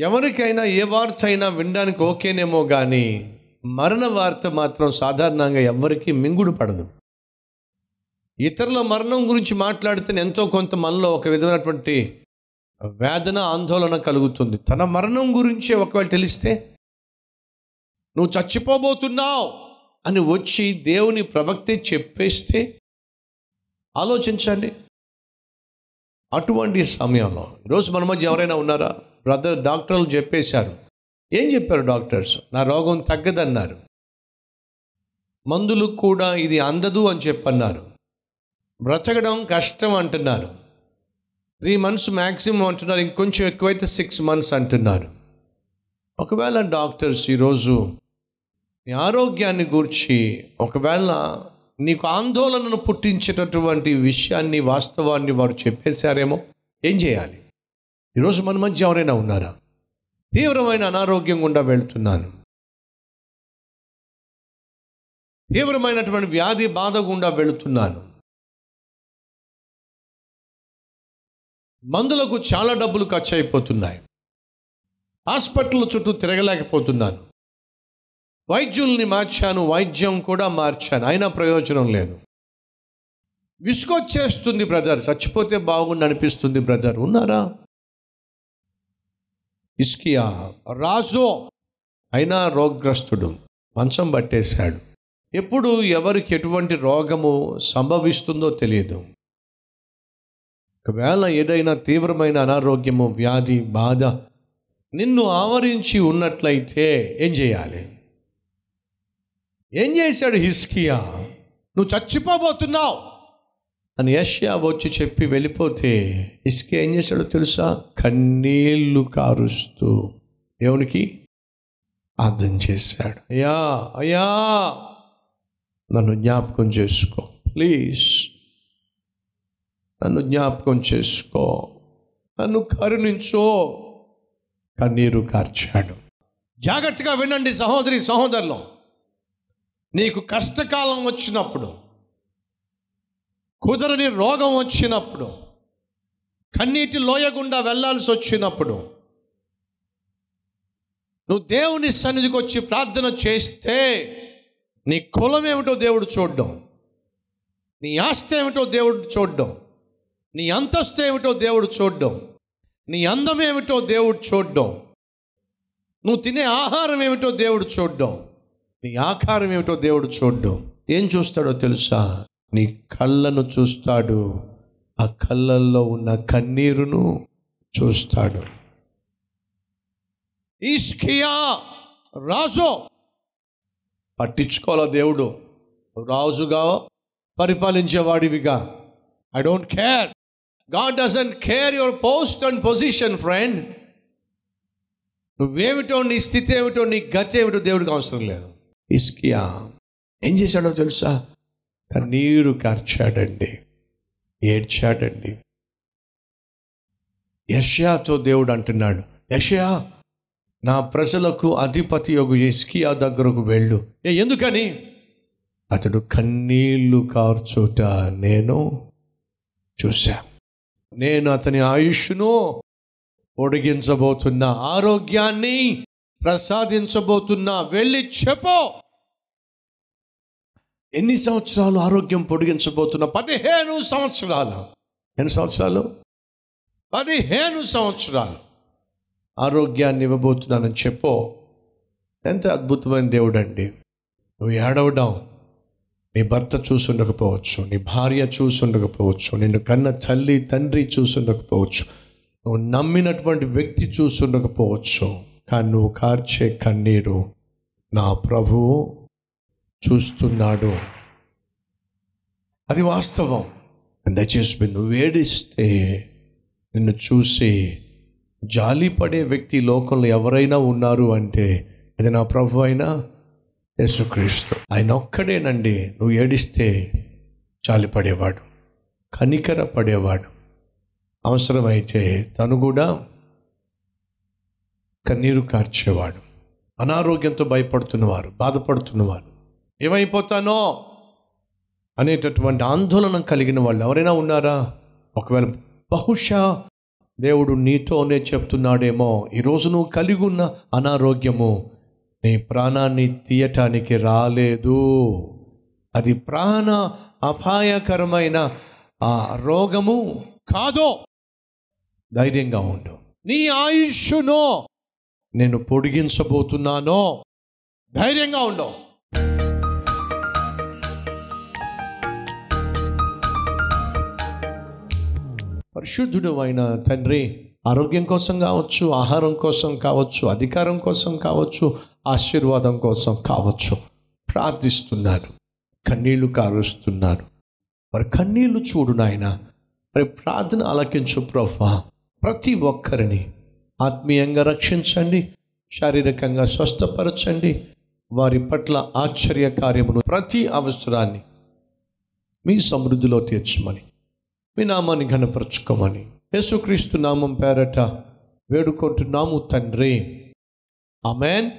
ఎవరికైనా ఏ వార్త అయినా వినడానికి ఓకేనేమో కానీ మరణ వార్త మాత్రం సాధారణంగా ఎవ్వరికీ మింగుడు పడదు. ఇతరుల మరణం గురించి మాట్లాడితే ఎంతో కొంత మనలో ఒక విధమైనటువంటి వేదన ఆందోళన కలుగుతుంది. తన మరణం గురించి ఒకవేళ తెలిస్తే నువ్వు చచ్చిపోబోతున్నావు అని వచ్చి దేవుని ప్రభక్తి చెప్పేస్తే ఆలోచించండి. అటువంటి సమయంలో ఈరోజు మన మధ్య ఎవరైనా ఉన్నారా? బ్రదర్ డాక్టర్లు చెప్పేశారు. ఏం చెప్పారు డాక్టర్స్? నా రోగం తగ్గదన్నారు. మందులు కూడా ఇది అందదు అని చెప్పన్నారు. బ్రతకడం కష్టం అంటున్నారు. త్రీ మంత్స్ మ్యాక్సిమం అంటున్నారు ఇంకొంచెం ఎక్కువైతే సిక్స్ మంత్స్ అంటున్నారు. ఒకవేళ డాక్టర్స్ ఈరోజు నీ ఆరోగ్యాన్ని గూర్చి ఒకవేళ నీకు ఆందోళనను పుట్టించేటటువంటి విషయాన్ని వాస్తవాన్ని వారు చెప్పేశారేమో ఏం చేయాలి? ఈరోజు మన మధ్య ఎవరైనా ఉన్నారా? తీవ్రమైన అనారోగ్యం గుండా వెళ్తున్నాను. తీవ్రమైనటువంటి వ్యాధి బాధ గుండా వెళుతున్నాను. మందులకు చాలా డబ్బులు ఖర్చు అయిపోతున్నాయి హాస్పిటల్ చుట్టూ తిరగలేకపోతున్నాను. వైద్యుల్ని మార్చాను వైద్యం కూడా మార్చాను. అయినా ప్రయోజనం లేదు. విసుగొచ్చేస్తుంది బ్రదర్. చచ్చిపోతే బాగుండి అనిపిస్తుంది బ్రదర్. ఉన్నారా? ఇస్కియా రాజు అయినా రోగ్రస్తుడు మంచం పట్టేశాడు. ఎప్పుడు ఎవరికి ఎటువంటి రోగము సంభవిస్తుందో తెలియదు. ఒకవేళ ఏదైనా తీవ్రమైన అనారోగ్యము వ్యాధి బాధ నిన్ను ఆవరించి ఉన్నట్లయితే ఏం చేయాలి? ఏం చేశాడు హిస్కియా నువ్వు చచ్చిపోబోతున్నావు. అని యష్యా వచ్చి చెప్పి వెళ్ళిపోతే ఇసుకే ఏం చేశాడో తెలుసా? కన్నీళ్ళు కారుస్తూ దేవునికి అర్థం చేశాడు. అయ్యా అయ్యా నన్ను జ్ఞాపకం చేసుకో ప్లీజ్. నన్ను జ్ఞాపకం చేసుకో నన్ను కరుణించో. కన్నీరు కార్చాడు. జాగ్రత్తగా వినండి సహోదరి సహోదరులు. నీకు కష్టకాలం వచ్చినప్పుడు కుదరని రోగం వచ్చినప్పుడు కన్నీటి లోయ గుండా వెళ్ళాల్సి వచ్చినప్పుడు నువ్వు దేవుని సన్నిధికి వచ్చి ప్రార్థన చేస్తే నీ కులం ఏమిటో దేవుడు చూడడం. నీ ఆస్తి ఏమిటో దేవుడు చూడడం. నీ అంతస్తు ఏమిటో దేవుడు చూడడం. నీ అందం ఏమిటో దేవుడు చూడడం. నువ్వు తినే ఆహారం ఏమిటో దేవుడు చూడడం. నీ ఆకారం ఏమిటో దేవుడు చూడడం. ఏం చూస్తాడో తెలుసా? నీ కళ్ళను చూస్తాడు. ఆ కళ్ళల్లో ఉన్న కన్నీరును చూస్తాడు. ఈస్కియా రాజు! పట్టించుకోవాల దేవుడు? రాజుగా పరిపాలించేవాడివిగా. I don't care God doesn't care your post and position friend నువ్వేమిటో నీ స్థితి ఏమిటో నీ గతి ఏమిటో దేవుడికి అవసరం లేదు. ఇస్కియా ఏం చేశాడో తెలుసా? కన్నీరు కార్చాడండి ఏడ్చాడండి. యష్యాతో దేవుడు అంటున్నాడు యష్యా నా ప్రజలకు అధిపతి యొక్క ఇస్కియా దగ్గరకు వెళ్ళు. ఏ ఎందుకని? అతడు కన్నీళ్ళు కార్చోట నేను చూశా. నేను అతని ఆయుష్ను పొడిగించబోతున్నా ఆరోగ్యాన్ని ప్రసాదించబోతున్నా వెళ్ళి చెప్పో. ఎన్ని సంవత్సరాలు ఆరోగ్యం పొడిగించబోతున్నా పదిహేను సంవత్సరాలు? ఎన్ని సంవత్సరాలు? పదిహేను సంవత్సరాలు ఆరోగ్యాన్ని ఇవ్వబోతున్నానని చెప్పో. ఎంత అద్భుతమైన దేవుడు అండి నువ్వు ఏడవడం. నీ భర్త చూసుండకపోవచ్చు నీ భార్య చూసుండకపోవచ్చు నిన్ను కన్న తల్లి తండ్రి చూసుండకపోవచ్చు నువ్వు నమ్మినటువంటి వ్యక్తి చూసుండకపోవచ్చు. కానీ నువ్వు కార్చే కన్నీరు. నా ప్రభువు చూస్తున్నాడు. అది వాస్తవం. దయచేసి నువ్వు ఏడిస్తే నిన్ను చూసి జాలిపడే వ్యక్తి లోకంలో ఎవరైనా ఉన్నారు అంటే అది నా ప్రభు అయినా యేసుక్రీస్తు. ఆయన ఒక్కడేనండి. నువ్వు ఏడిస్తే జాలిపడేవాడు కనికర పడేవాడు. అవసరమైతే తను కూడా కన్నీరు కార్చేవాడు. అనారోగ్యంతో భయపడుతున్నవారు బాధపడుతున్నవారు. ఏమైపోతానో? అనేటటువంటి ఆందోళన కలిగిన వాళ్ళు ఎవరైనా ఉన్నారా? ఒకవేళ బహుశా దేవుడు నీతోనే చెప్తున్నాడేమో ఈరోజు నువ్వు కలిగి ఉన్న అనారోగ్యము నీ ప్రాణాన్ని తీయటానికి రాలేదు. అది ప్రాణ అపాయకరమైన ఆ రోగము కాదో ధైర్యంగా ఉండు. నీ ఆయుష్ను నేను పొడిగించబోతున్నానో ధైర్యంగా ఉండవు పరిశుద్ధుడు అయిన తండ్రి ఆరోగ్యం కోసం కావచ్చు ఆహారం కోసం కావచ్చు అధికారం కోసం కావచ్చు ఆశీర్వాదం కోసం కావచ్చు. ప్రార్థిస్తున్నారు కన్నీళ్ళు కారుస్తున్నారు. మరి కన్నీళ్ళు చూడు నాయన. మరి ప్రార్థన ఆలకించు ప్రభా. ప్రతి ఒక్కరిని ఆత్మీయంగా రక్షించండి. శారీరకంగా స్వస్థపరచండి. వారి పట్ల ఆశ్చర్య కార్యమును ప్రతి అవసరాన్ని మీ సమృద్ధిలో తీర్చమని మీ నామాన్ని ఘనపరచుకోమని. యేసుక్రీస్తు నామం పేరట వేడుకుంటున్నాము తండ్రి. అమెన్